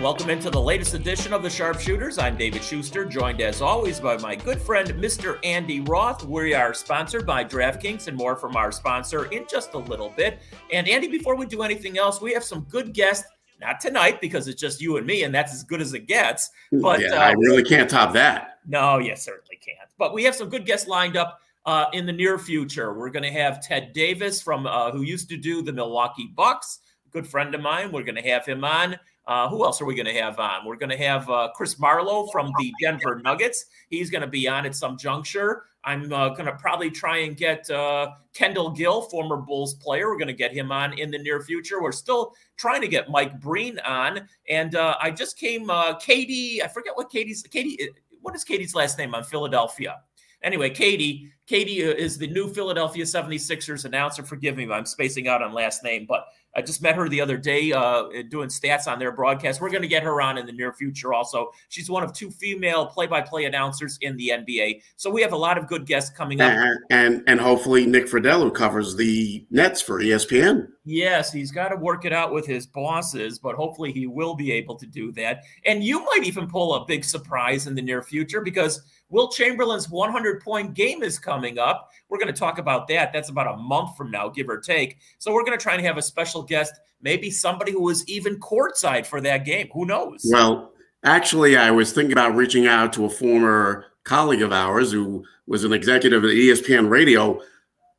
and welcome into the latest edition of the Sharpshooters. I'm David Schuster, joined as always by my good friend, Mr. Andy Roth. We are sponsored by DraftKings and more from our sponsor in just a little bit. And Andy, before we do anything else, we have some good guests. Not tonight because it's just you and me, and that's as good as it gets. But yeah, uh, I really can't top that. No, you certainly can't. But we have some good guests lined up uh, in the near future. We're going to have Ted Davis from uh, who used to do the Milwaukee Bucks, good friend of mine. We're going to have him on. Uh, who else are we going to have on? We're going to have uh, Chris Marlowe from the Denver Nuggets. He's going to be on at some juncture. I'm uh, going to probably try and get uh, Kendall Gill, former Bulls player. We're going to get him on in the near future. We're still trying to get Mike Breen on. And uh, I just came, uh, Katie, I forget what Katie's, Katie, what is Katie's last name on Philadelphia? Anyway, Katie, Katie is the new Philadelphia 76ers announcer. Forgive me, I'm spacing out on last name, but I just met her the other day uh, doing stats on their broadcast. We're going to get her on in the near future also. She's one of two female play by play announcers in the NBA. So we have a lot of good guests coming up. And, and, and hopefully Nick Friedell, who covers the Nets for ESPN. Yes, he's got to work it out with his bosses, but hopefully he will be able to do that. And you might even pull a big surprise in the near future because Wilt Chamberlain's 100 point game is coming up. We're going to talk about that. That's about a month from now, give or take. So we're going to try and have a special guest, maybe somebody who was even courtside for that game. Who knows? Well, actually, I was thinking about reaching out to a former colleague of ours who was an executive at ESPN Radio.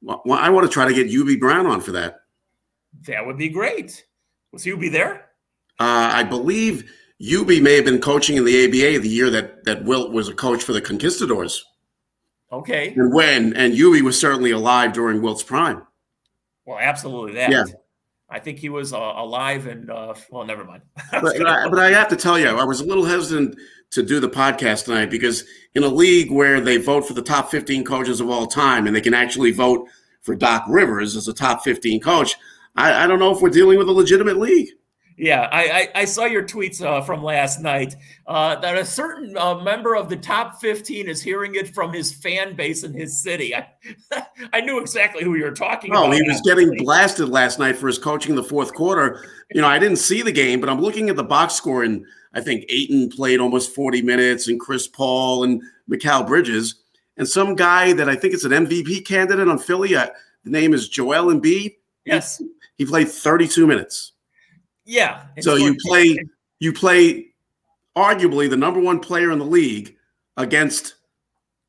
Well, I want to try to get Hubie Brown on for that. That would be great. Was Hubie there? Uh, I believe Hubie may have been coaching in the ABA the year that that Wilt was a coach for the Conquistadors. Okay. And when and Hubie was certainly alive during Wilt's prime. Well, absolutely that. Yeah. I think he was uh, alive and uh, well, never mind. but, but, I, but, I, have to tell you, I was a little hesitant to do the podcast tonight because in a league where they vote for the top 15 coaches of all time and they can actually vote for Doc Rivers as a top 15 coach, I, I don't know if we're dealing with a legitimate league. Yeah, I, I, I, saw your tweets uh, from last night uh, that a certain uh, member of the top 15 is hearing it from his fan base in his city. I, I knew exactly who you were talking about. oh, about. he was getting blasted last night for his coaching the fourth quarter. You know, I didn't see the game, but I'm looking at the box score, and I think Ayton played almost 40 minutes, and Chris Paul and Mikal Bridges, and some guy that I think is an MVP candidate on Philly. Uh, the name is Joel Embiid. Yes. He, he played 32 minutes. Yeah. So you play you play arguably the number one player in the league against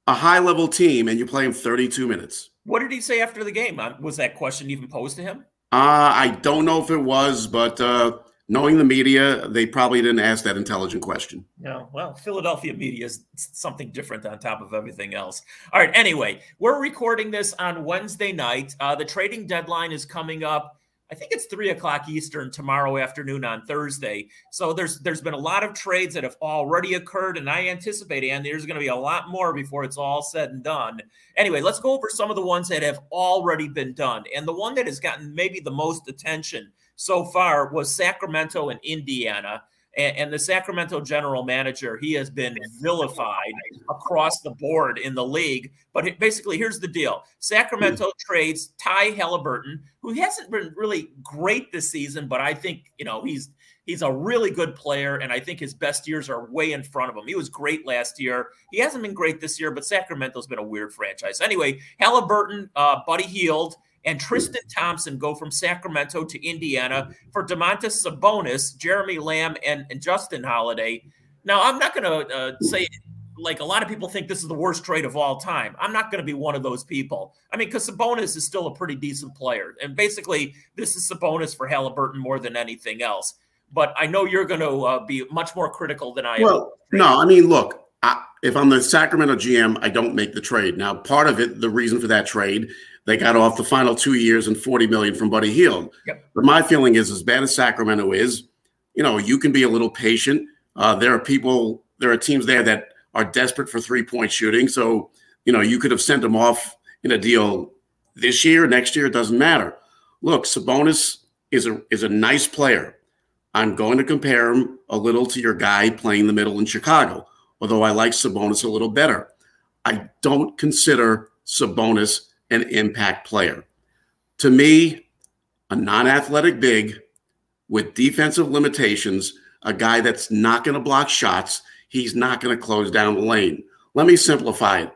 a high level team, and you play him 32 minutes. What did he say after the game? Uh, was that question even posed to him? Uh, I don't know if it was, but uh, knowing the media, they probably didn't ask that intelligent question. No, well, Philadelphia media is something different on top of everything else. All right. Anyway, we're recording this on Wednesday night. Uh, the trading deadline is coming up. I think it's three o'clock Eastern tomorrow afternoon on Thursday. So there's there's been a lot of trades that have already occurred, and I anticipate, and there's going to be a lot more before it's all said and done. Anyway, let's go over some of the ones that have already been done, and the one that has gotten maybe the most attention so far was Sacramento and Indiana and, and, the Sacramento general manager, he has been vilified across the board in the league. But basically, here's the deal Sacramento mm. trades Ty Haliburton, who hasn't been really great this season, but I think, you know, he's he's a really good player, and I think his best years are way in front of him. He was great last year. He hasn't been great this year, but Sacramento's been a weird franchise. Anyway, Haliburton, uh, Buddy Hield, and Tristan Thompson go from Sacramento to Indiana for Domantas Sabonis, Jeremy Lamb, and, and Justin Holiday. Now, I'm not going to uh, say like a lot of people think this is the worst trade of all time. I'm not going to be one of those people. I mean, because Sabonis is still a pretty decent player, and basically, this is Sabonis for Haliburton more than anything else. But I know you're going to uh, be much more critical than I am. Well, no, I mean, look, I, if I'm the Sacramento GM, I don't make the trade. Now, part of it, the reason for that trade they got off the final two years and 40 million from Buddy Hield. Yep. But my feeling is as bad as Sacramento is, you know, you can be a little patient. Uh, there are people, there are teams there that are desperate for three point shooting. So, you know, you could have sent them off in a deal this year, next year, it doesn't matter. Look, Sabonis is a is a nice player. I'm going to compare him a little to your guy playing the middle in Chicago, although I like Sabonis a little better. I don't consider Sabonis an impact player. To me, a non athletic big with defensive limitations, a guy that's not going to block shots. He's not going to close down the lane. Let me simplify it.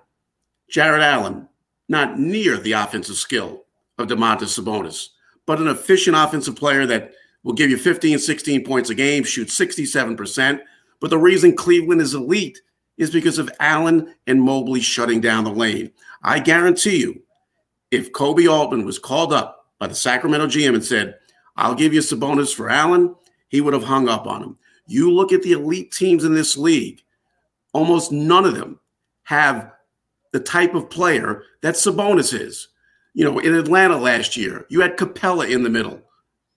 Jarrett Allen, not near the offensive skill of Domantas Sabonis, but an efficient offensive player that will give you 15, 16 points a game, shoot 67%. But the reason Cleveland is elite is because of Allen and Mobley shutting down the lane. I guarantee you, if Koby Altman was called up by the Sacramento GM and said, I'll give you Sabonis for Allen, he would have hung up on him. You look at the elite teams in this league, almost none of them have the type of player that Sabonis is. You know, in Atlanta last year, you had Capela in the middle,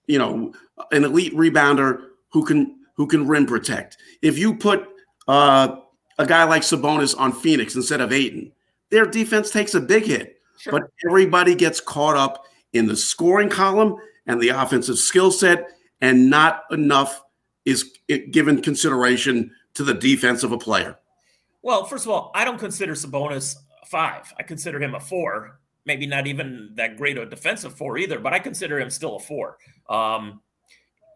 you know, an elite rebounder who can who can rim protect. If you put uh, a guy like Sabonis on Phoenix instead of Ayton, their defense takes a big hit. Sure. But everybody gets caught up in the scoring column and the offensive skill set, and not enough is given consideration to the defense of a player. Well, first of all, I don't consider Sabonis a five. I consider him a four. Maybe not even that great a defensive four either, but I consider him still a four. Um,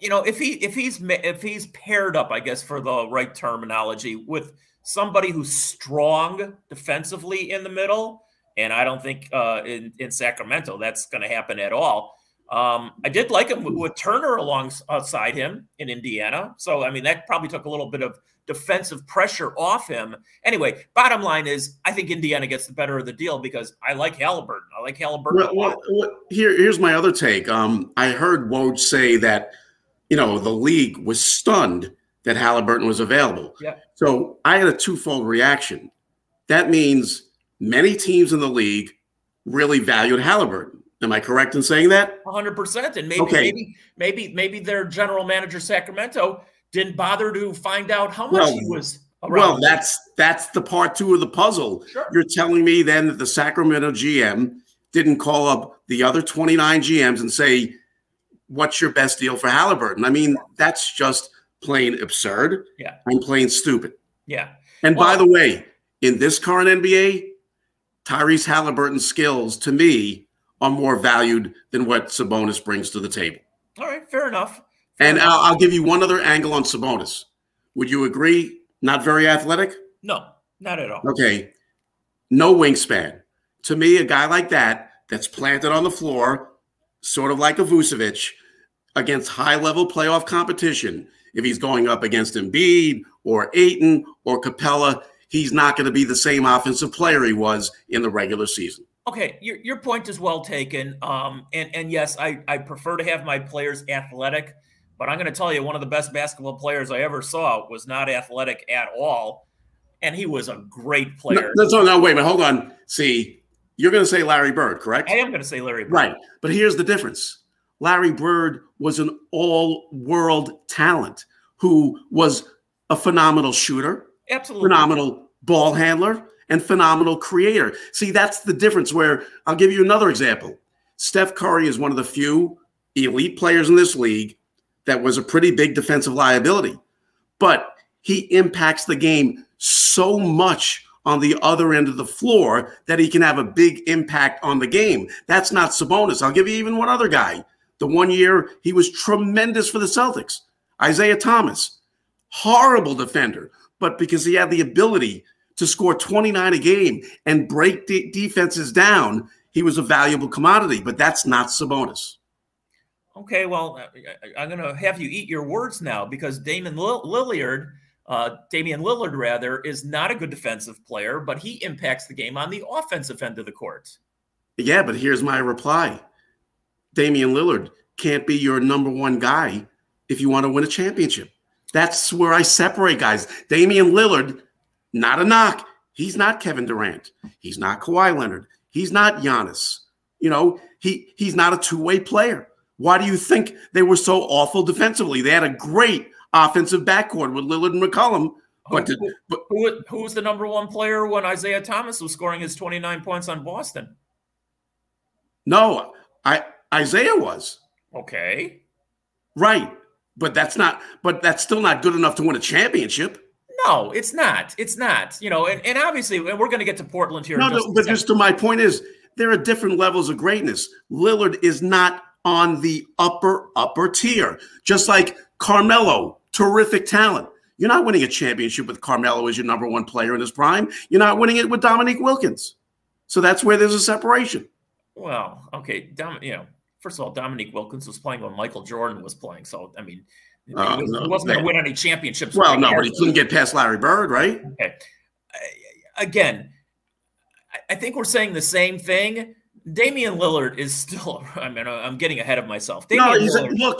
you know, if he if he's if he's paired up, I guess for the right terminology, with somebody who's strong defensively in the middle, and I don't think uh, in in Sacramento that's going to happen at all. Um, I did like him with, with Turner alongside him in Indiana, so I mean that probably took a little bit of defensive pressure off him. Anyway, bottom line is I think Indiana gets the better of the deal because I like Haliburton. I like Haliburton. Well, well, here, here's my other take. Um, I heard Woj say that you know the league was stunned that Haliburton was available. Yeah. So I had a twofold reaction. That means many teams in the league really valued Haliburton. Am I correct in saying that? 100%. And maybe, okay. maybe, maybe, maybe their general manager Sacramento didn't bother to find out how much well, he was. Well, that's that's the part two of the puzzle. Sure. You're telling me then that the Sacramento GM didn't call up the other 29 GMs and say, "What's your best deal for Haliburton?" I mean, that's just plain absurd. Yeah. And plain stupid. Yeah. And well, by the way, in this current NBA, Tyrese Haliburton's skills to me are more valued than what Sabonis brings to the table. All right, fair enough. Fair and enough. I'll, I'll give you one other angle on Sabonis. Would you agree? Not very athletic? No, not at all. Okay. No wingspan. To me, a guy like that, that's planted on the floor, sort of like a Vucevic, against high level playoff competition, if he's going up against Embiid or Ayton or Capela, he's not going to be the same offensive player he was in the regular season. Okay, your, your point is well taken. Um, and, and yes, I, I prefer to have my players athletic, but I'm going to tell you, one of the best basketball players I ever saw was not athletic at all. And he was a great player. No, no, no wait minute. Hold on. See, you're going to say Larry Bird, correct? I am going to say Larry Bird. Right. But here's the difference Larry Bird was an all world talent who was a phenomenal shooter, absolutely phenomenal ball handler, and phenomenal creator. See, that's the difference. Where I'll give you another example. Steph Curry is one of the few elite players in this league that was a pretty big defensive liability, but he impacts the game so much on the other end of the floor that he can have a big impact on the game. That's not Sabonis. I'll give you even one other guy. The one year he was tremendous for the Celtics. Isaiah Thomas, horrible defender, but because he had the ability to score 29 a game and break de- defenses down, he was a valuable commodity, but that's not Sabonis. Okay, well, I'm going to have you eat your words now because Damon Lillard, uh, Damian Lillard, rather, is not a good defensive player, but he impacts the game on the offensive end of the court. Yeah, but here's my reply Damian Lillard can't be your number one guy if you want to win a championship. That's where I separate guys. Damian Lillard, not a knock. He's not Kevin Durant. He's not Kawhi Leonard. He's not Giannis. You know, he he's not a two-way player. Why do you think they were so awful defensively? They had a great offensive backcourt with Lillard and McCollum. But, who, but who, who was the number one player when Isaiah Thomas was scoring his 29 points on Boston? No, I Isaiah was. Okay. Right. But that's not but that's still not good enough to win a championship. No, it's not. It's not. You know, and, and obviously we're going to get to Portland here. No, no but just to my point is there are different levels of greatness. Lillard is not on the upper upper tier. Just like Carmelo terrific talent. You're not winning a championship with Carmelo as your number one player in his prime. You're not winning it with Dominique Wilkins. So that's where there's a separation. Well, okay, Dom, you know, first of all, Dominique Wilkins was playing when Michael Jordan was playing. So I mean, uh, he, was, no, not going to win any championships. Well, no, but he couldn't get past Larry Bird, right? Okay. Again, I think we're saying the same thing. Damian Lillard is still. I mean, I'm getting ahead of myself. Damian no, he's a, look.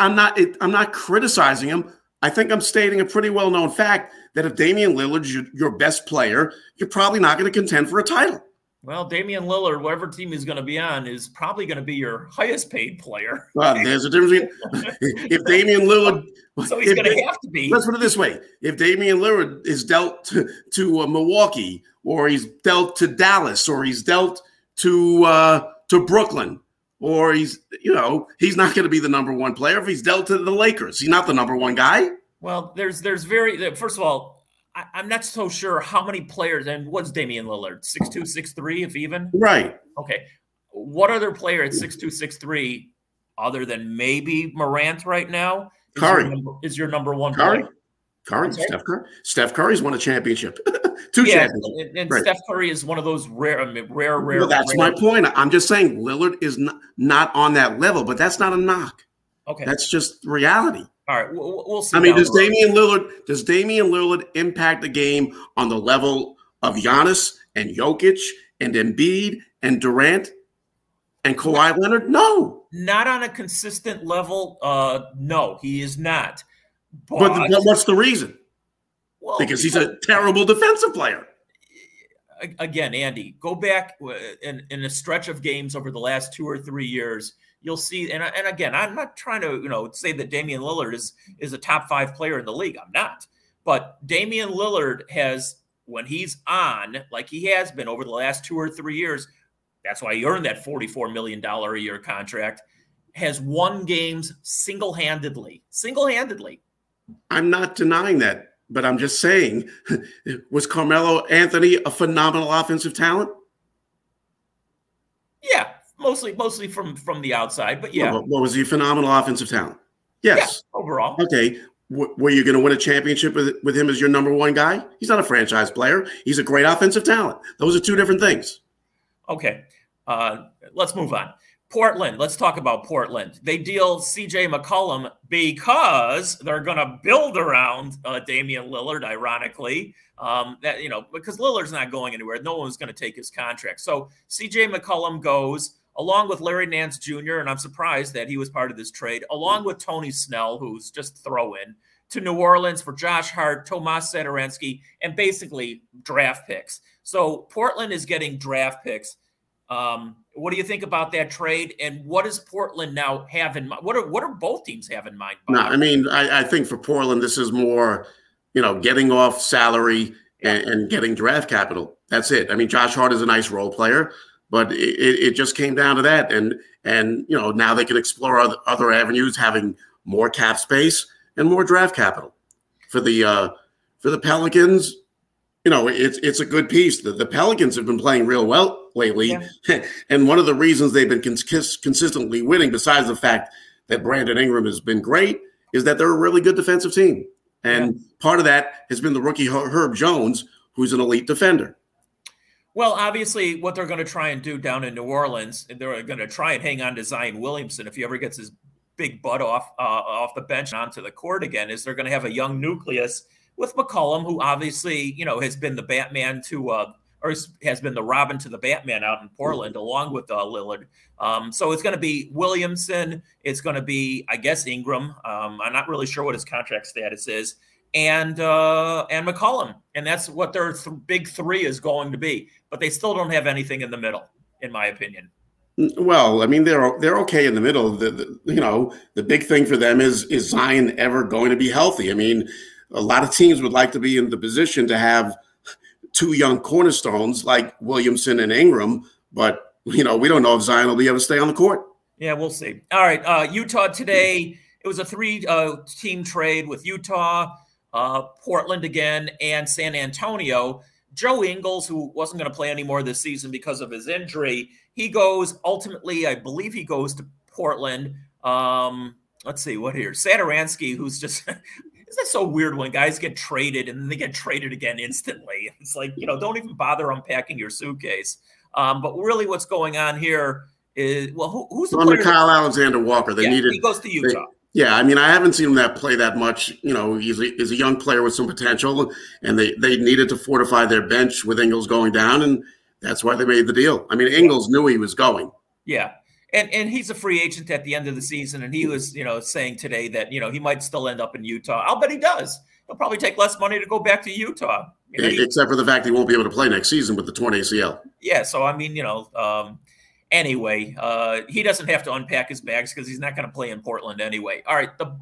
I'm not. I'm not criticizing him. I think I'm stating a pretty well-known fact that if Damian Lillard's your, your best player, you're probably not going to contend for a title. Well, Damian Lillard, whatever team he's going to be on, is probably going to be your highest paid player. Well, there's a difference if Damian Lillard. So he's going to have to be. Let's put it this way: if Damian Lillard is dealt to, to uh, Milwaukee, or he's dealt to Dallas, or he's dealt to uh, to Brooklyn, or he's you know he's not going to be the number one player. If he's dealt to the Lakers, he's not the number one guy. Well, there's there's very first of all I, am not so sure how many players and what's Damian Lillard six two six three if even right. Okay, what other player at six two six three other than maybe Morant right now is Curry your number, is your number one Curry. Player? Curry, okay. Steph Curry. Steph Curry's won a championship, two yeah, championships. And, and right. Steph Curry is one of those rare, I mean, rare, rare. Well, that's rare. my point. I'm just saying Lillard is not, not on that level, but that's not a knock. Okay, that's just reality. All right, we'll, we'll see. I mean, does Damian Lillard does Damian Lillard impact the game on the level of Giannis and Jokic and Embiid and Durant and Kawhi Leonard? No, not on a consistent level. Uh, no, he is not. But, but, but what's the reason? Well, because he's a terrible defensive player. Again, Andy, go back in, in a stretch of games over the last two or three years you'll see. And, and again, I'm not trying to you know say that Damian Lillard is is a top five player in the league. I'm not. But Damian Lillard has when he's on, like he has been over the last two or three years. That's why he earned that $44 million a year contract. Has won games single handedly. Single handedly. I'm not denying that, but I'm just saying, was Carmelo Anthony a phenomenal offensive talent? Yeah, mostly mostly from from the outside. But yeah, what was he phenomenal offensive talent? Yes, yeah, overall. Okay, w- were you going to win a championship with, with him as your number one guy? He's not a franchise player. He's a great offensive talent. Those are two different things. Okay, uh, let's move on. Portland. Let's talk about Portland. They deal CJ McCollum because they're going to build around uh, Damian Lillard. Ironically, um, that you know because Lillard's not going anywhere. No one's going to take his contract. So CJ McCollum goes along with Larry Nance Jr. And I'm surprised that he was part of this trade, along with Tony Snell, who's just throw in to New Orleans for Josh Hart, Tomas Satoransky, and basically draft picks. So Portland is getting draft picks. Um, what do you think about that trade? And what does Portland now have in mind? What are what are both teams have in mind? No, I mean, I, I, think for Portland, this is more, you know, getting off salary and, and, getting draft capital. That's it. I mean, Josh Hart is a nice role player, but it, it just came down to that. And and you know, now they can explore other, other avenues, having more cap space and more draft capital. For the uh, for the Pelicans, you know, it's it's a good piece. The, the Pelicans have been playing real well lately, yeah. and one of the reasons they've been cons- consistently winning, besides the fact that Brandon Ingram has been great, is that they're a really good defensive team, and yeah. part of that has been the rookie Herb Jones, who's an elite defender. Well, obviously, what they're going to try and do down in New Orleans, they're going to try and hang on to Zion Williamson if he ever gets his big butt off uh, off the bench and onto the court again. Is they're going to have a young nucleus with McCollum, who obviously, you know, has been the Batman to, uh, or has been the Robin to the Batman out in Portland, along with uh, Lillard. Um, so it's going to be Williamson. It's going to be, I guess, Ingram. Um, I'm not really sure what his contract status is, and uh, and McCollum, and that's what their th- big three is going to be. But they still don't have anything in the middle, in my opinion. Well, I mean they're they're okay in the middle. The, the, you know the big thing for them is is Zion ever going to be healthy? I mean a lot of teams would like to be in the position to have two young cornerstones like Williamson and Ingram, but you know we don't know if Zion will be able to stay on the court. Yeah, we'll see. All right, uh, Utah today. It was a three-team uh, trade with Utah, uh, Portland again, and San Antonio. Joe Ingles, who wasn't going to play anymore this season because of his injury, he goes ultimately. I believe he goes to Portland. Um, let's see what here. Satoransky, who's just It's so weird when guys get traded and then they get traded again instantly. It's like, you know, don't even bother unpacking your suitcase. Um, but really, what's going on here is well, who, who's the under Kyle Alexander Walker? They yeah, needed. He goes to Utah. They, yeah, I mean, I haven't seen him that play that much. You know, he's a, he's a young player with some potential, and they they needed to fortify their bench with Ingles going down, and that's why they made the deal. I mean, Ingles knew he was going. Yeah, and and he's a free agent at the end of the season, and he was you know saying today that you know he might still end up in Utah. I'll bet he does. He'll probably take less money to go back to Utah. You know, Except for the fact he won't be able to play next season with the torn ACL. Yeah, so I mean, you know, um, anyway, uh, he doesn't have to unpack his bags because he's not going to play in Portland anyway. All right, the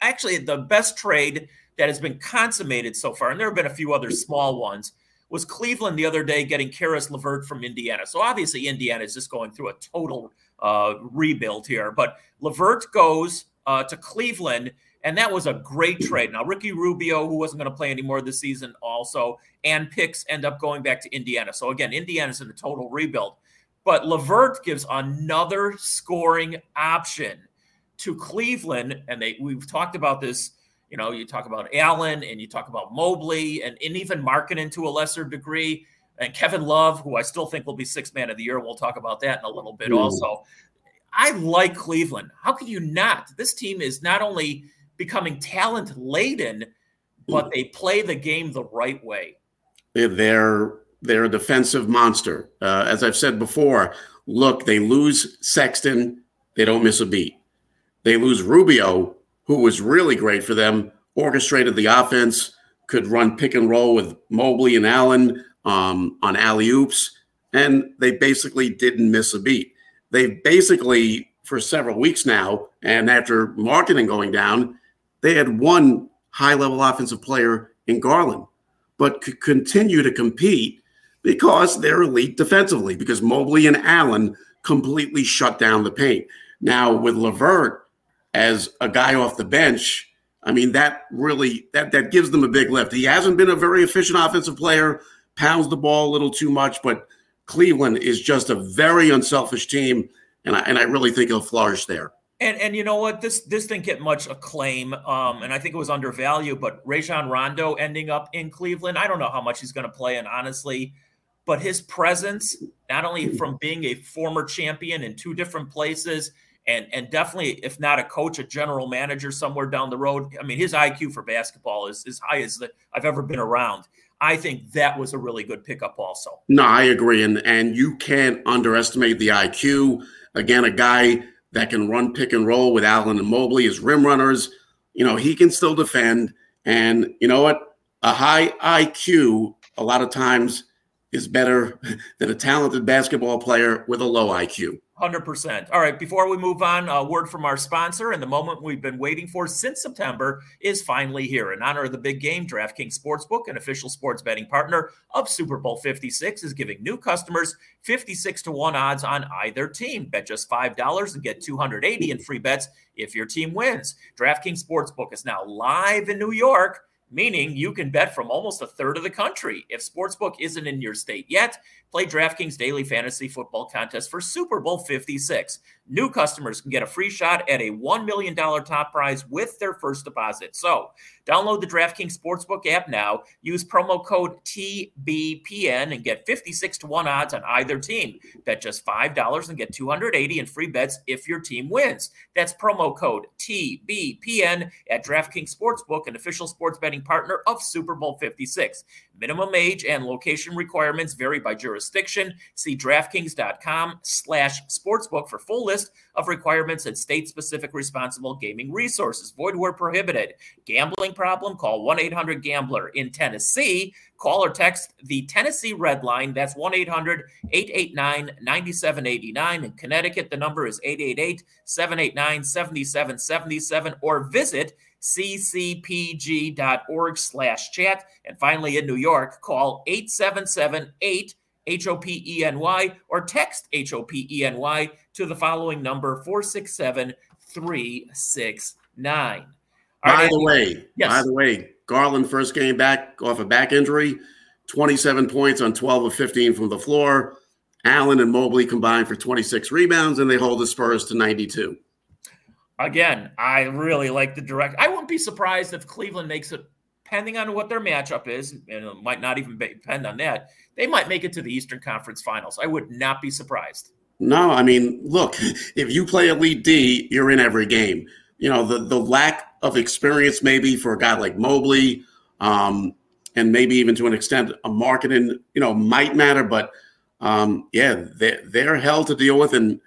actually the best trade that has been consummated so far, and there have been a few other small ones, was Cleveland the other day getting Caris LeVert from Indiana. So obviously Indiana is just going through a total uh, rebuild here, but LeVert goes uh, to Cleveland and that was a great trade. Now, Ricky Rubio, who wasn't going to play anymore this season, also, and picks end up going back to Indiana. So, again, Indiana's in a total rebuild. But LeVert gives another scoring option to Cleveland. And they we've talked about this. You know, you talk about Allen and you talk about Mobley and, and even Markkanen to a lesser degree. And Kevin Love, who I still think will be six man of the year. We'll talk about that in a little bit Ooh. also. I like Cleveland. How could you not? This team is not only becoming talent laden, but mm. they play the game the right way. They're they're a defensive monster. Uh, as I've said before, look, they lose Sexton, they don't miss a beat. They lose Rubio, who was really great for them, orchestrated the offense, could run pick and roll with Mobley and Allen um, on alley oops, and they basically didn't miss a beat. They've basically, for several weeks now, and after Markkanen going down, they had one high level offensive player in Garland, but could continue to compete because they're elite defensively, because Mobley and Allen completely shut down the paint. Now, with LeVert as a guy off the bench, I mean, that really that that gives them a big lift. He hasn't been a very efficient offensive player, pounds the ball a little too much, but Cleveland is just a very unselfish team, and I, and I really think he'll flourish there. And and you know what? This this didn't get much acclaim, um, and I think it was undervalued. But Rajon Rondo ending up in Cleveland, I don't know how much he's going to play, and honestly, but his presence, not only from being a former champion in two different places, and and definitely, if not a coach, a general manager somewhere down the road. I mean, his IQ for basketball is as high as the, I've ever been around. I think that was a really good pickup, also. No, I agree, and and you can't underestimate the IQ. Again, a guy that can run pick and roll with Allen and Mobley as rim runners. You know, he can still defend. And you know what? A high IQ, a lot of times, is better than a talented basketball player with a low IQ. 100%. All right, before we move on, a word from our sponsor and the moment we've been waiting for since September is finally here. In honor of the big game, DraftKings Sportsbook, an official sports betting partner of Super Bowl 56, is giving new customers 56 to 1 odds on either team. Bet just $5 and get 280 in free bets if your team wins. DraftKings Sportsbook is now live in New York meaning you can bet from almost a third of the country. If Sportsbook isn't in your state yet, play DraftKings Daily Fantasy Football Contest for Super Bowl 56. New customers can get a free shot at a $1 million top prize with their first deposit. So, download the DraftKings Sportsbook app now, use promo code TBPN, and get 56 to 1 odds on either team. Bet just $5 and get 280 in free bets if your team wins. That's promo code TBPN at DraftKings Sportsbook, an official sports betting partner of Super Bowl 56. Minimum age and location requirements vary by jurisdiction. See DraftKings.com slash sportsbook for full list of requirements and state-specific responsible gaming resources. Void where prohibited. Gambling problem? Call 1-800-GAMBLER. In Tennessee, call or text the Tennessee Red Line. That's 1-800-889-9789. In Connecticut, the number is 888-789-7777 or visit ccpg.org slash chat. And finally, in New York, call 877-8 H-O-P-E-N-Y or text H-O-P-E-N-Y to the following number 467-369. By right, the way, yes. by the way, Garland first came back off a back injury, 27 points on 12 of 15 from the floor. Allen and Mobley combined for 26 rebounds, and they hold the Spurs to 92. Again, I really like the direct. I wouldn't be surprised if Cleveland makes it, depending on what their matchup is, and it might not even depend on that. They might make it to the Eastern Conference Finals. I would not be surprised. No, I mean, look, if you play Elite D, you're in every game. You know, the the lack of experience maybe for a guy like Mobley, um, and maybe even to an extent a Markkanen, you know, might matter, but um, yeah, they're, they're hell to deal with. And,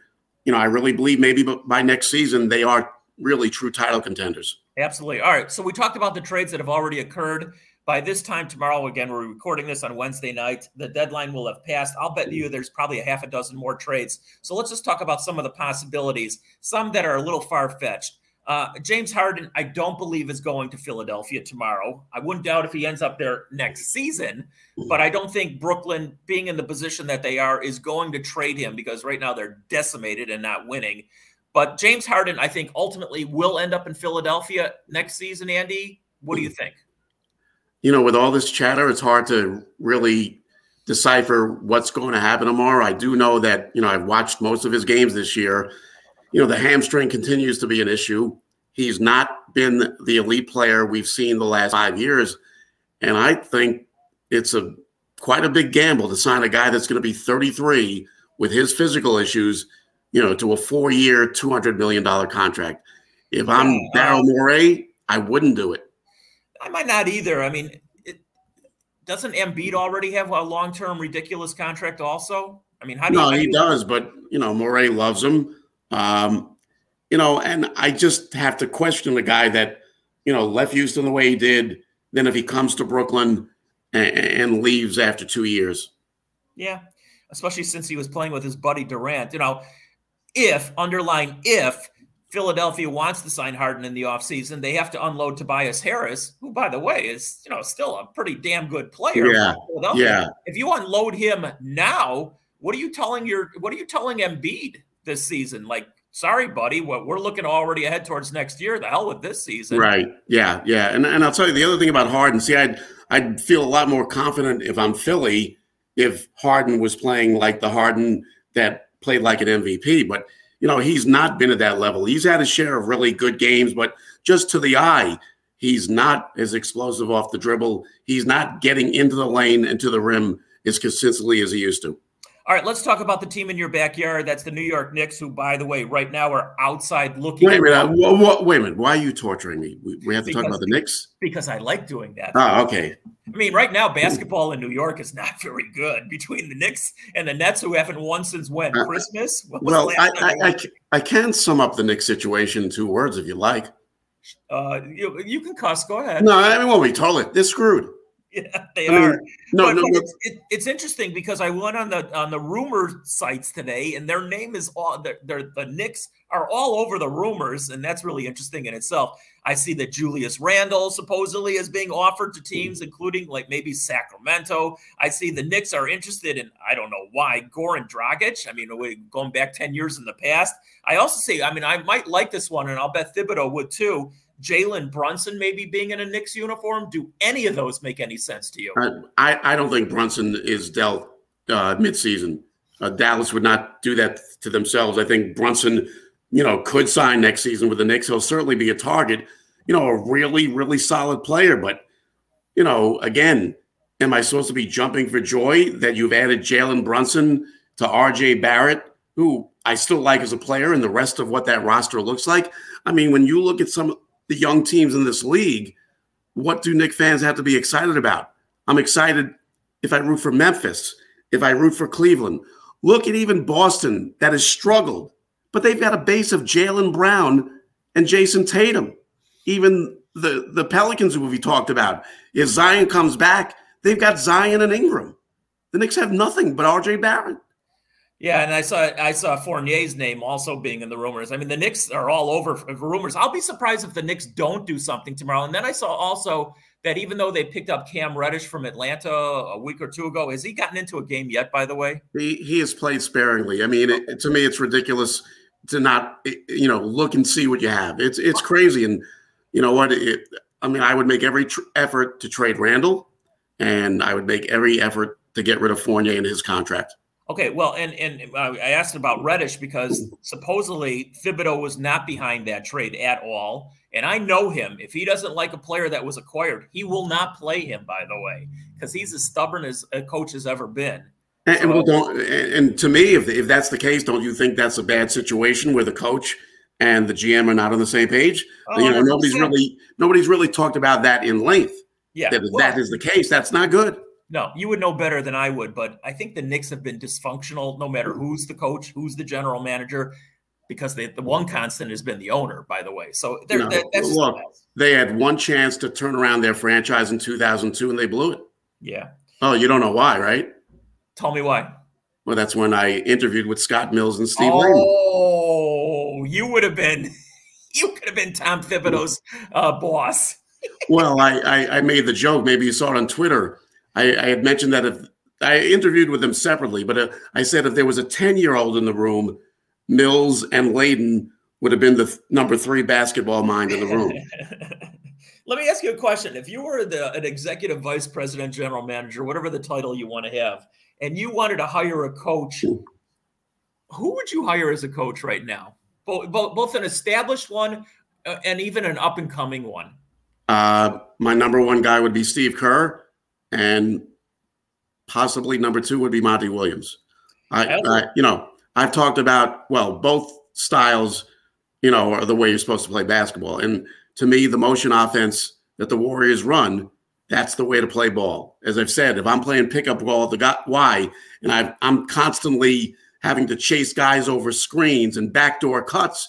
you know, I really believe maybe by next season, they are really true title contenders. Absolutely. All right. So we talked about the trades that have already occurred. By this time tomorrow, again, we're recording this on Wednesday night. The deadline will have passed. I'll bet you there's probably a half a dozen more trades. So let's just talk about some of the possibilities, some that are a little far fetched. Uh, James Harden, I don't believe is going to Philadelphia tomorrow. I wouldn't doubt if he ends up there next season, but I don't think Brooklyn, being in the position that they are, is going to trade him because right now they're decimated and not winning. But James Harden, I think, ultimately will end up in Philadelphia next season. Andy, what do you think? You know, with all this chatter, it's hard to really decipher what's going to happen tomorrow. I do know that, you know, I've watched most of his games this year you know, the hamstring continues to be an issue. He's not been the elite player we've seen the last five years. And I think it's a quite a big gamble to sign a guy that's going to be 33 with his physical issues, you know, to a four-year, $200 million contract. If I'm Daryl Morey, I wouldn't do it. I might not either. I mean, it, doesn't Embiid already have a long-term ridiculous contract also? I mean, how do no, you, No, he does, but you know, Morey loves him. Um, you know, and I just have to question the guy that, you know, left Houston the way he did. Then if he comes to Brooklyn and, and leaves after two years. Yeah, especially since he was playing with his buddy Durant. You know, if, underline if, Philadelphia wants to sign Harden in the offseason, they have to unload Tobias Harris, who, by the way, is you know still a pretty damn good player. Yeah, yeah. If you unload him now, what are you telling your what are you telling Embiid? This season. Like, sorry, buddy, what we're looking already ahead towards next year. The hell with this season. Right. Yeah. Yeah. And and I'll tell you the other thing about Harden. See, I'd I'd feel a lot more confident if I'm Philly if Harden was playing like the Harden that played like an MVP. But you know, he's not been at that level. He's had a share of really good games, but just to the eye, he's not as explosive off the dribble. He's not getting into the lane and to the rim as consistently as he used to. All right, let's talk about the team in your backyard. That's the New York Knicks, who, by the way, right now are outside looking. Wait a minute. Wait a minute. Why are you torturing me? We, we have to because, talk about the Knicks? Because I like doing that. Oh, okay. I mean, right now, basketball in New York is not very good between the Knicks and the Nets, who haven't won since when? Uh, Christmas? well, I, I, I, I, can sum up the Knicks situation in two words if you like. Uh, you, you can cuss. Go ahead. No, I mean, well, we told it. They're screwed. Yeah, they I mean, are. No, but, no. It's, it, it's, interesting because I went on the on the rumor sites today, and their name is all. They're, they're, the Knicks are all over the rumors, and that's really interesting in itself. I see that Julius Randle supposedly is being offered to hmm. teams, including like maybe Sacramento. I see the Knicks are interested in I don't know why Goran Dragic. I mean, going back ten years in the past. I also see. I mean, I might like this one, and I'll bet Thibodeau would too Jalen Brunson maybe being in a Knicks uniform? Do any of those make any sense to you? I, I don't think Brunson is dealt uh, midseason. Uh, Dallas would not do that to themselves. I think Brunson, you know, could sign next season with the Knicks. He'll certainly be a target. You know, a really, really solid player. But, you know, again, am I supposed to be jumping for joy that you've added Jalen Brunson to RJ Barrett, who I still like as a player, and the rest of what that roster looks like? I mean, when you look at some the young teams in this league, what do Knick fans have to be excited about? I'm excited if I root for Memphis, if I root for Cleveland. Look at even Boston that has struggled, but they've got a base of Jaylen Brown and Jayson Tatum. Even the, the Pelicans, who we talked about, if Zion comes back, they've got Zion and Ingram. The Knicks have nothing but RJ Barrett. Yeah, and I saw I saw Fournier's name also being in the rumors. I mean, the Knicks are all over uh, rumors. I'll be surprised if the Knicks don't do something tomorrow. And then I saw also that even though they picked up Cam Reddish from Atlanta a week or two ago, has he gotten into a game yet? By the way, he he has played sparingly. I mean, it, to me, it's ridiculous to not you know look and see what you have. It's it's crazy, and you know what? It, I mean, I would make every tr- effort to trade Randle, and I would make every effort to get rid of Fournier and his contract. Okay, well, and and uh, I asked about Reddish because supposedly Thibodeau was not behind that trade at all, and I know him. If he doesn't like a player that was acquired, he will not play him. By the way, because he's as stubborn as a coach has ever been. And, so, and, well, don't, and to me, if if that's the case, don't you think that's a bad situation where the coach and the GM are not on the same page? Oh, you know, nobody's really nobody's really talked about that in length. Yeah, that, well, that is the case. That's not good. No, you would know better than I would, but I think the Knicks have been dysfunctional no matter who's the coach, who's the general manager, because they, the one constant has been the owner, by the way. So they're, no, that's look, they had one chance to turn around their franchise in 2002 and they blew it. Yeah. Oh, you don't know why, right? Tell me why. Well, that's when I interviewed with Scott Mills and Steve Oh, Layden. you would have been, you could have been Tom Thibodeau's uh, boss. well, I, I, I made the joke. Maybe you saw it on Twitter I, I had mentioned that if I interviewed with them separately, but uh, I said if there was a 10 year old in the room, Mills and Layden would have been the th- number three basketball mind in the room. Let me ask you a question. If you were the, an executive vice president, general manager, whatever the title you want to have, and you wanted to hire a coach, who would you hire as a coach right now? Both, both, both an established one uh, and even an up and coming one. Uh, my number one guy would be Steve Kerr and possibly number two would be Monty Williams. I, I, you know, I've talked about well, both styles, you know, are the way you're supposed to play basketball. And to me, the motion offense that the Warriors run, that's the way to play ball. As I've said, if I'm playing pickup ball the why, and i I'm constantly having to chase guys over screens and backdoor cuts,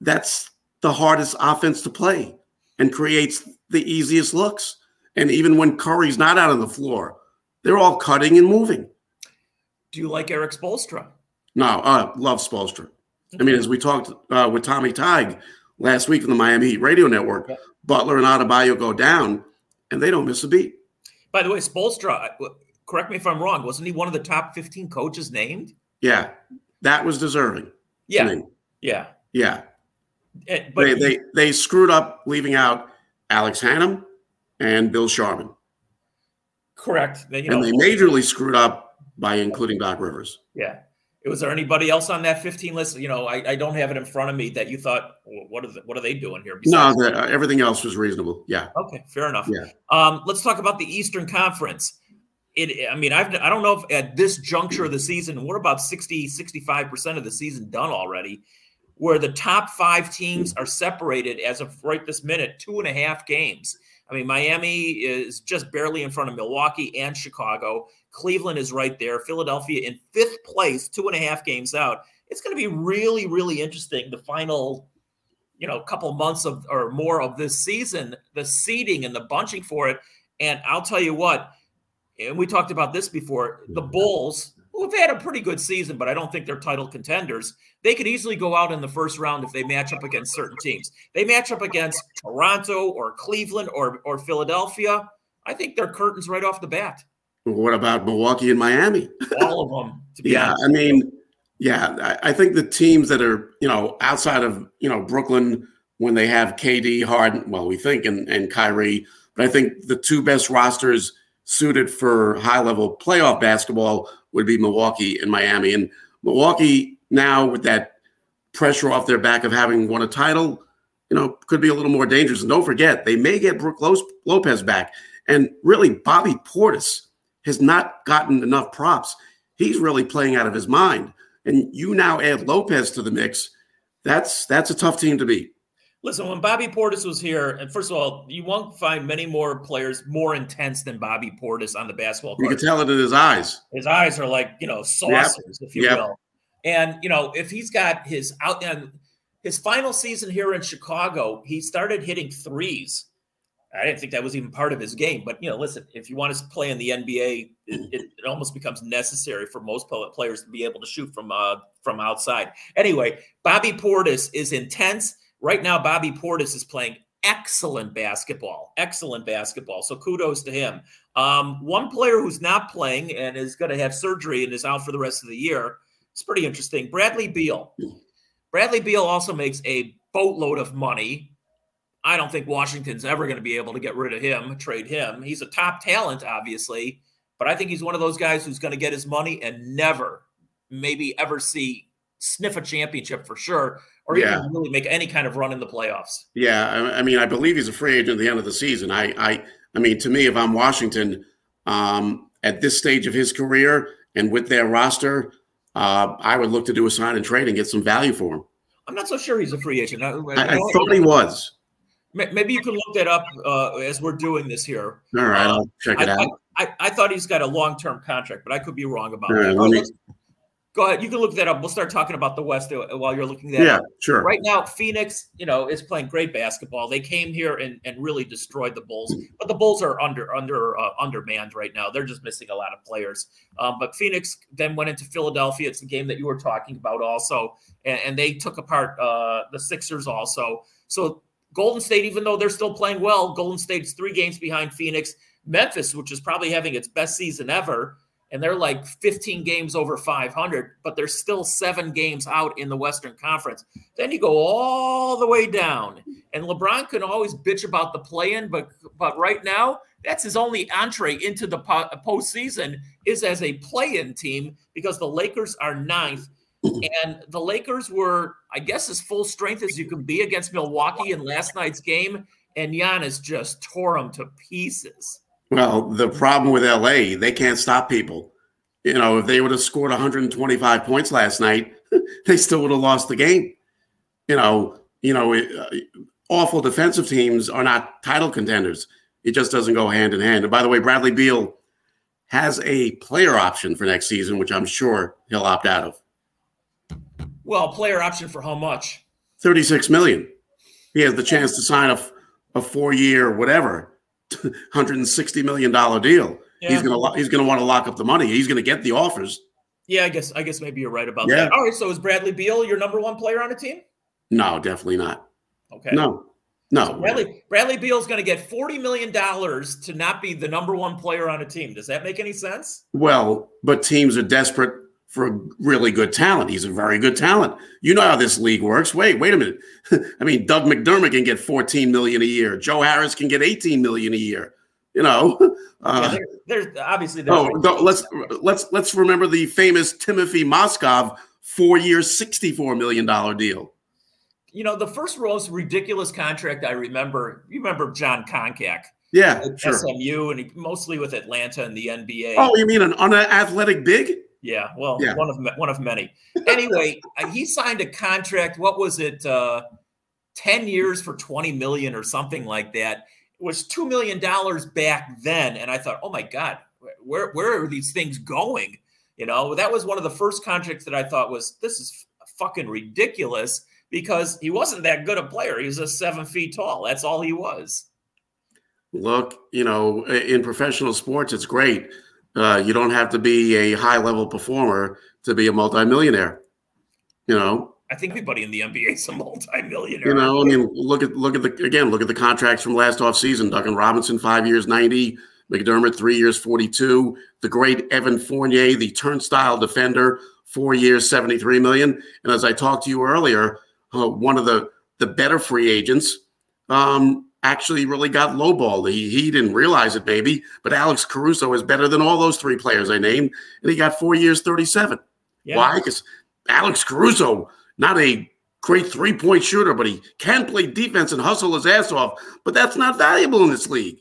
that's the hardest offense to play and creates the easiest looks. And even when Curry's not out on the floor, they're all cutting and moving. Do you like Erik Spoelstra? No, uh, love Spoelstra. Okay. I mean, as we talked uh, with Tommy Tig last week on the Miami Heat Radio Network, okay. Butler and Adebayo go down, and they don't miss a beat. By the way, Spoelstra, correct me if I'm wrong, wasn't he one of the top 15 coaches named? Yeah, that was deserving. Yeah, yeah, yeah. But they, they they screwed up leaving out Alex Hannum, and Bill Sharman. Correct. They, and know, they majorly screwed up by including Doc Rivers. Yeah. Was there anybody else on that 15 list? You know, I, I don't have it in front of me that you thought, well, what, are the, what are they doing here? No, the, uh, everything else was reasonable. Yeah. Okay, fair enough. Yeah. Um, let's talk about the Eastern Conference. It, I mean, I've, I don't know if at this juncture of the season, we're about 60, 65% of the season done already, where the top five teams are separated as of right this minute, two and a half games. I mean, Miami is just barely in front of Milwaukee and Chicago. Cleveland is right there. Philadelphia in fifth place, two and a half games out. It's going to be really, really interesting. The final, you know, couple months of or more of this season, the seeding and the bunching for it. And I'll tell you what, and we talked about this before. The Bulls who have had a pretty good season, but I don't think they're title contenders. They could easily go out in the first round if they match up against certain teams. They match up against Toronto or Cleveland or or Philadelphia. I think they're curtains right off the bat. What about Milwaukee and Miami? All of them. yeah, I mean, yeah, I, I think the teams that are you know outside of you know Brooklyn when they have KD, Harden, well, we think and and Kyrie, but I think the two best rosters suited for high level playoff basketball would be Milwaukee and Miami. And Milwaukee now with that pressure off their back of having won a title, you know, could be a little more dangerous. And don't forget, they may get Brook Lopez back. And really, Bobby Portis has not gotten enough props. He's really playing out of his mind. And you now add Lopez to the mix. That's that's a tough team to beat. Listen, when Bobby Portis was here, and first of all, you won't find many more players more intense than Bobby Portis on the basketball court. You can tell it in his eyes. His eyes are like, you know, saucers, yep. if you yep. will. And, you know, if he's got his out and his final season here in Chicago, he started hitting threes. I didn't think that was even part of his game. But, you know, listen, if you want to play in the NBA, it, it, it almost becomes necessary for most players to be able to shoot from uh, from outside. Anyway, Bobby Portis is intense Right now, Bobby Portis is playing excellent basketball, excellent basketball. So kudos to him. Um, one player who's not playing and is going to have surgery and is out for the rest of the year. It's pretty interesting. Bradley Beal. Bradley Beal also makes a boatload of money. I don't think Washington's ever going to be able to get rid of him, trade him. He's a top talent, obviously, but I think he's one of those guys who's going to get his money and never, maybe ever see sniff a championship for sure, or yeah. even really make any kind of run in the playoffs. Yeah, I, I, mean, I believe he's a free agent at the end of the season. I, I, I mean, to me, if I'm Washington um, at this stage of his career and with their roster, uh, I would look to do a sign and trade and get some value for him. I'm not so sure he's a free agent. I, I, I thought he was. Maybe you can look that up uh, as we're doing this here. All right, I'll check it out. I, I, thought he's got a long term contract, but I could be wrong about that. Me... Go ahead. You can look that up. We'll start talking about the West uh, while you're looking that yeah, up. sure. Right now, Phoenix, you know, is playing great basketball. They came here and, and really destroyed the Bulls, but the Bulls are under under uh, undermanned right now. They're just missing a lot of players. Um, but Phoenix then went into Philadelphia. It's the game that you were talking about also, and, and they took apart uh, the Sixers also. So Golden State, even though they're still playing well, Golden State's three games behind Phoenix. Memphis, which is probably having its best season ever, and they're like 15 games over 500, but they're still seven games out in the Western Conference. Then you go all the way down, and LeBron can always bitch about the play-in, but but right now that's his only entree into the postseason is as a play-in team because the Lakers are ninth and the Lakers were, I guess, as full strength as you can be against Milwaukee in last night's game. And Giannis just tore them to pieces. Well, the problem with LA, they can't stop people. You know, if they would have scored 125 points last night, they still would have lost the game. You know, you know, uh, awful defensive teams are not title contenders. It just doesn't go hand in hand. And by the way, Bradley Beal has a player option for next season, which I'm sure he'll opt out of. Well, player option for how much? 36 million. He has the chance to sign a, a four year, whatever, 160 million dollar deal. Yeah. He's gonna he's gonna want to lock up the money. He's gonna get the offers. Yeah, I guess I guess maybe you're right about yeah. that. All right, so is Bradley Beal your number one player on the team? No, definitely not. Okay. No. No. So Bradley Bradley Beal's going to get 40 million dollars to not be the number one player on a team. Does that make any sense? Well, but teams are desperate for really good talent. He's a very good talent. You know how this league works. Wait, wait a minute. I mean, Doug McDermott can get 14 million a year. Joe Harris can get 18 million a year. You know, uh, yeah, there's obviously. oh, let's let's let's remember the famous Timothy Mozgov four-year, sixty-four million dollar deal. You know, the first most ridiculous contract I remember. You remember Jon Koncak? Yeah, sure. SMU, and he, mostly with Atlanta and the NBA. Oh, you mean an unathletic big? Yeah, well, yeah. one of one of many. Anyway, uh, he signed a contract. What was it? Uh, Ten years for twenty million or something like that. It was two million dollars back then, and I thought, oh my god, where where are these things going? You know, that was one of the first contracts that I thought was this is fucking ridiculous because he wasn't that good a player. He was a seven feet tall. That's all he was. Look, you know, in professional sports, it's great uh, you don't have to be a high level performer to be a multimillionaire. You know, I think everybody in the NBA is a multimillionaire. You know, I mean, look at look at the again, look at the contracts from last offseason. Duncan Robinson, five years, ninety. McDermott, three years, forty-two. The great Evan Fournier, the turnstile defender, four years, seventy-three million. And as I talked to you earlier, uh, one of the the better free agents, um, actually really got lowballed. He, he didn't realize it, maybe, but Alex Caruso is better than all those three players I named, and he got four years, 37. Yeah. Why? Because Alex Caruso, not a great three point shooter, but he can play defense and hustle his ass off, but that's not valuable in this league.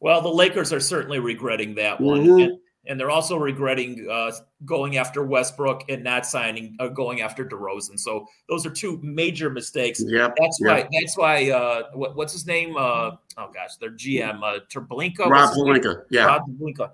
Well, the Lakers are certainly regretting that one. Mm-hmm and they're also regretting uh, going after Westbrook and not signing, uh, going after DeRozan. So those are two major mistakes. Yeah, that's yep. why. That's why. Uh, what, what's his name? Uh, oh gosh, their GM, uh, Terblinka. Rob Pelinka. Yeah, Rob Pelinka.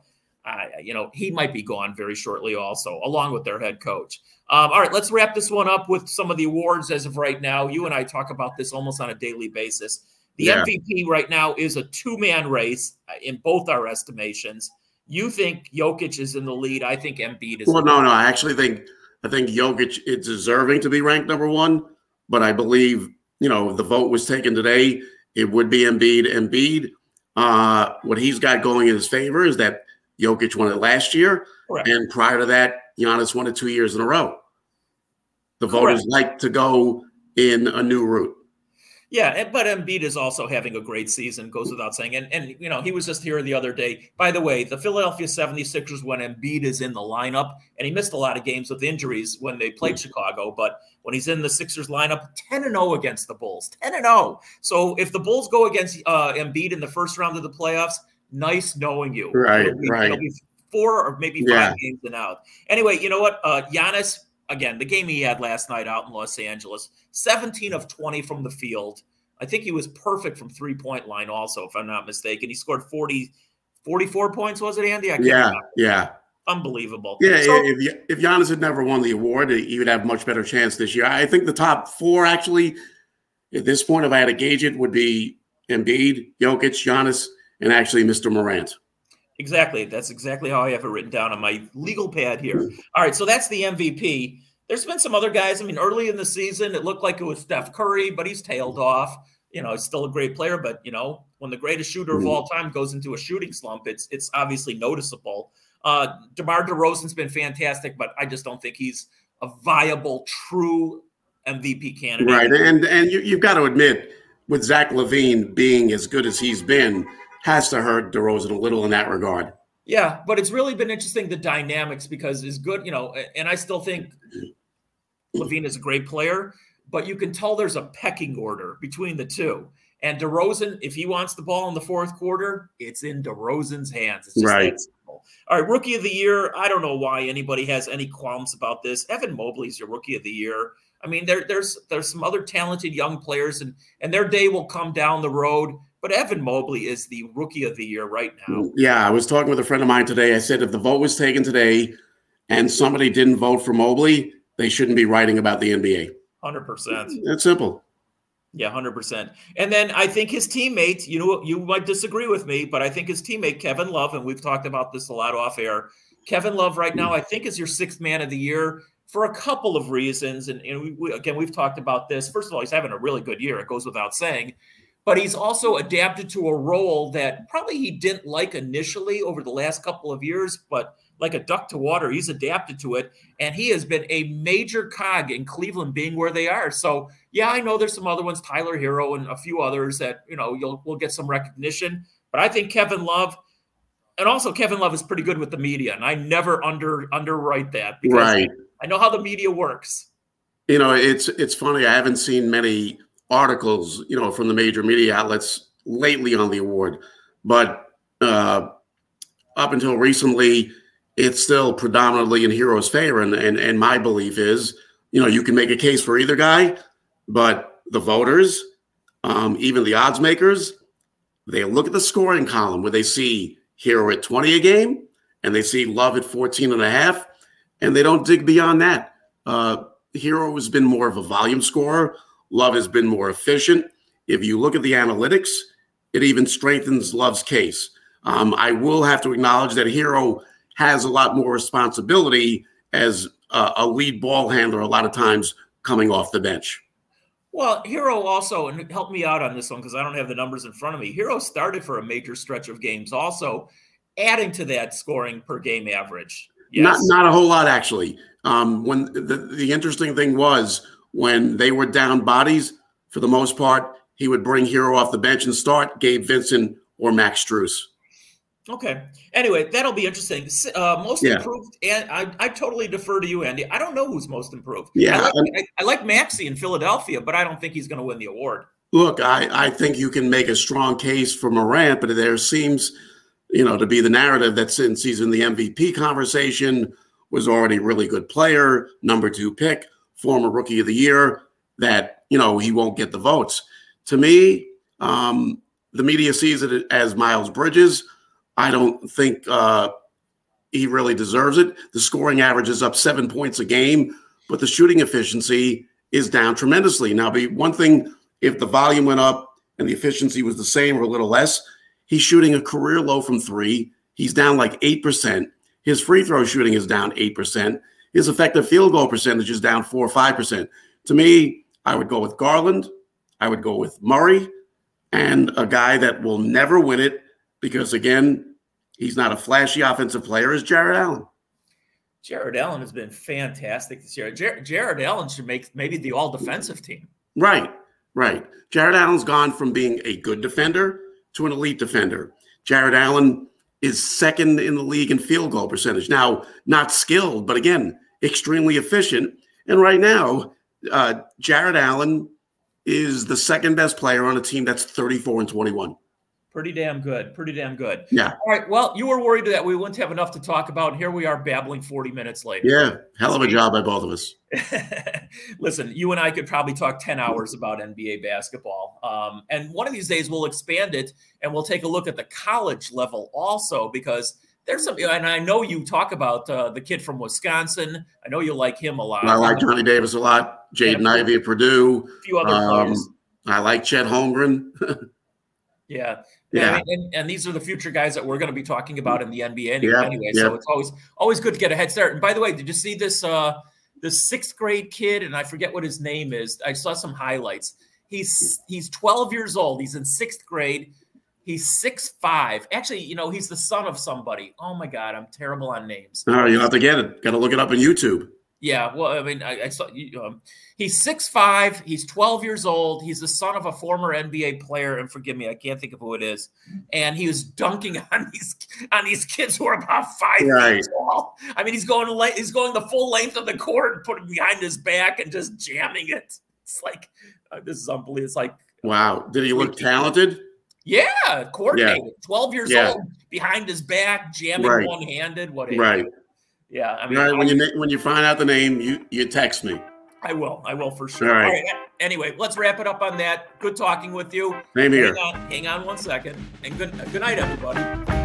you know, he might be gone very shortly, also, along with their head coach. Um, all right, let's wrap this one up with some of the awards as of right now. You and I talk about this almost on a daily basis. The yeah. MVP right now is a two man race uh, in both our estimations. You think Jokic is in the lead. I think Embiid is. Well, no, no. I actually think I think Jokic is deserving to be ranked number one, but I believe you know the vote was taken today. It would be Embiid. Embiid, uh, what he's got going in his favor is that Jokic won it last year, Correct. and prior to that, Giannis won it two years in a row. The voters Correct. like to go in a new route. Yeah, but Embiid is also having a great season, goes without saying. And, and you know, he was just here the other day. By the way, the Philadelphia 76ers, when Embiid is in the lineup, and he missed a lot of games with injuries when they played Chicago, but when he's in the Sixers lineup, 10 and 0 against the Bulls. 10 and 0. So if the Bulls go against uh, Embiid in the first round of the playoffs, nice knowing you. Right, be, right. It'll be four or maybe five yeah. games and out. Anyway, you know what? Uh, Giannis again, the game he had last night out in Los Angeles, 17 of 20 from the field. I think he was perfect from three point line, also, if I'm not mistaken. He scored 40, 44 points, was it, Andy? yeah, remember. yeah. Unbelievable. Yeah, so, if, if Giannis had never won the award, he would have much better chance this year. I think the top four, actually, at this point, if I had to gauge it, would be Embiid, Jokic, Giannis, and actually Mr. Morant. Exactly. That's exactly how I have it written down on my legal pad here. All right. So that's the MVP. There's been some other guys. I mean, early in the season, it looked like it was Steph Curry, but he's tailed off. You know, he's still a great player, but you know, when the greatest shooter of mm-hmm. all time goes into a shooting slump, it's it's obviously noticeable. Uh, DeMar DeRozan's been fantastic, but I just don't think he's a viable, true MVP candidate. Right, and and you, you've got to admit, with Zach LaVine being as good as he's been, has to hurt DeRozan a little in that regard. Yeah, but it's really been interesting the dynamics because is good, you know, and I still think LaVine is a great player, but you can tell there's a pecking order between the two. And DeRozan, if he wants the ball in the fourth quarter, it's in DeRozan's hands. It's right. All right, rookie of the year. I don't know why anybody has any qualms about this. Evan Mobley's your rookie of the year. I mean, there, there's there's some other talented young players, and and their day will come down the road. But Evan Mobley is the rookie of the year right now. Yeah, I was talking with a friend of mine today. I said if the vote was taken today and somebody didn't vote for Mobley, they shouldn't be writing about the NBA. 100%. It's simple. Yeah, 100%. And then I think his teammate, you know, you might disagree with me, but I think his teammate, Kevin Love, and we've talked about this a lot off air. Kevin Love, right now, I think is your sixth man of the year for a couple of reasons. And, and we, we, again, we've talked about this. First of all, he's having a really good year. It goes without saying but he's also adapted to a role that probably he didn't like initially over the last couple of years, but like a duck to water, he's adapted to it. And he has been a major cog in Cleveland being where they are. So, yeah, I know there's some other ones, Tyler Herro and a few others that, you know, you'll will get some recognition. But I think Kevin Love, and also Kevin Love is pretty good with the media. And I never under underwrite that because right. I know how the media works. You know, it's it's funny. I haven't seen many articles, you know, from the major media outlets lately on the award, but uh, up until recently, it's still predominantly in Herro's favor. And, and and my belief is, you know, you can make a case for either guy, but the voters, um, even the odds makers, they look at the scoring column where they see Herro at 20 a game and they see Love at 14 and a half, and they don't dig beyond that. Uh, Herro has been more of a volume scorer Love has been more efficient. If you look at the analytics, it even strengthens Love's case. Um, I will have to acknowledge that Herro has a lot more responsibility as a, a lead ball handler a lot of times coming off the bench. Well, Herro also, and help me out on this one because I don't have the numbers in front of me. Herro started for a major stretch of games, also adding to that scoring per game average. Yes. Not not a whole lot actually. Um, when the, the interesting thing was when they were down bodies, for the most part, he would bring Herro off the bench and start Gabe Vincent or Max Strus. Okay. Anyway, that'll be interesting. Uh, most yeah. improved, and I, I totally defer to you, Andy. I don't know who's most improved. Yeah, I like, I, I like Maxey in Philadelphia, but I don't think he's going to win the award. Look, I, I think you can make a strong case for Morant, but there seems, you know, to be the narrative that since he's in the MVP conversation, was already a really good player, number two pick former rookie of the year that you know he won't get the votes. To me, um, the media sees it as Miles Bridges. I don't think uh, he really deserves it. The scoring average is up seven points a game, but the shooting efficiency is down tremendously. Now, be one thing if the volume went up and the efficiency was the same or a little less. He's shooting a career low from three. He's down like eight percent. His free throw shooting is down eight percent. His effective field goal percentage is down four or five percent. To me, I would go with Garland. I would go with Murray, and a guy that will never win it because again, he's not a flashy offensive player. Is Jarrett Allen? Jarrett Allen has been fantastic this year. Jar- Jarrett Allen should make maybe the all defensive team. Right. Right. Jarrett Allen's gone from being a good defender to an elite defender. Jarrett Allen is second in the league in field goal percentage. Now, not skilled, but again, extremely efficient. And right now, uh, Jarrett Allen is the second best player on a team that's 34 and 21. Pretty damn good. Pretty damn good. Yeah. All right. Well, you were worried that we wouldn't have enough to talk about. And here we are babbling 40 minutes later. Yeah. Hell of a job by both of us. Listen, you and I could probably talk 10 hours about NBA basketball. Um, and one of these days we'll expand it and we'll take a look at the college level also because there's some, and I know you talk about uh, the kid from Wisconsin. I know you like him a lot. I like Johnny Davis a lot. Jaden Ivey at Purdue. A few other um, players. I like Chet Holmgren. yeah. Yeah. And, and, and, these are the future guys that we're going to be talking about in the NBA anyway. anyway. So it's always always good to get a head start. And by the way, did you see this uh this sixth grade kid? And I forget what his name is. I saw some highlights. He's he's 12 years old. He's in sixth grade. He's six five. Actually, you know, he's the son of somebody. Oh my god, I'm terrible on names. No, you have to get it. Got to look it up on YouTube. Yeah, well, I mean, I, I saw um, he's six five. He's twelve years old. He's the son of a former NBA player, and forgive me, I can't think of who it is. And he was dunking on these on these kids who are about five right. feet tall. I mean, he's going he's going the full length of the court, and putting behind his back, and just jamming it. It's like uh, this is unbelievable. It's like wow. Did he look talented? Yeah, coordinated. Yeah. Twelve years yeah. old, behind his back, jamming right. one handed. What? Right. Yeah, I mean, right, when you when you find out the name, you you text me. I will. I will for sure. All right. All right. Anyway, let's wrap it up on that. Good talking with you. Same here. Hang on, hang on one second. And good good night, everybody.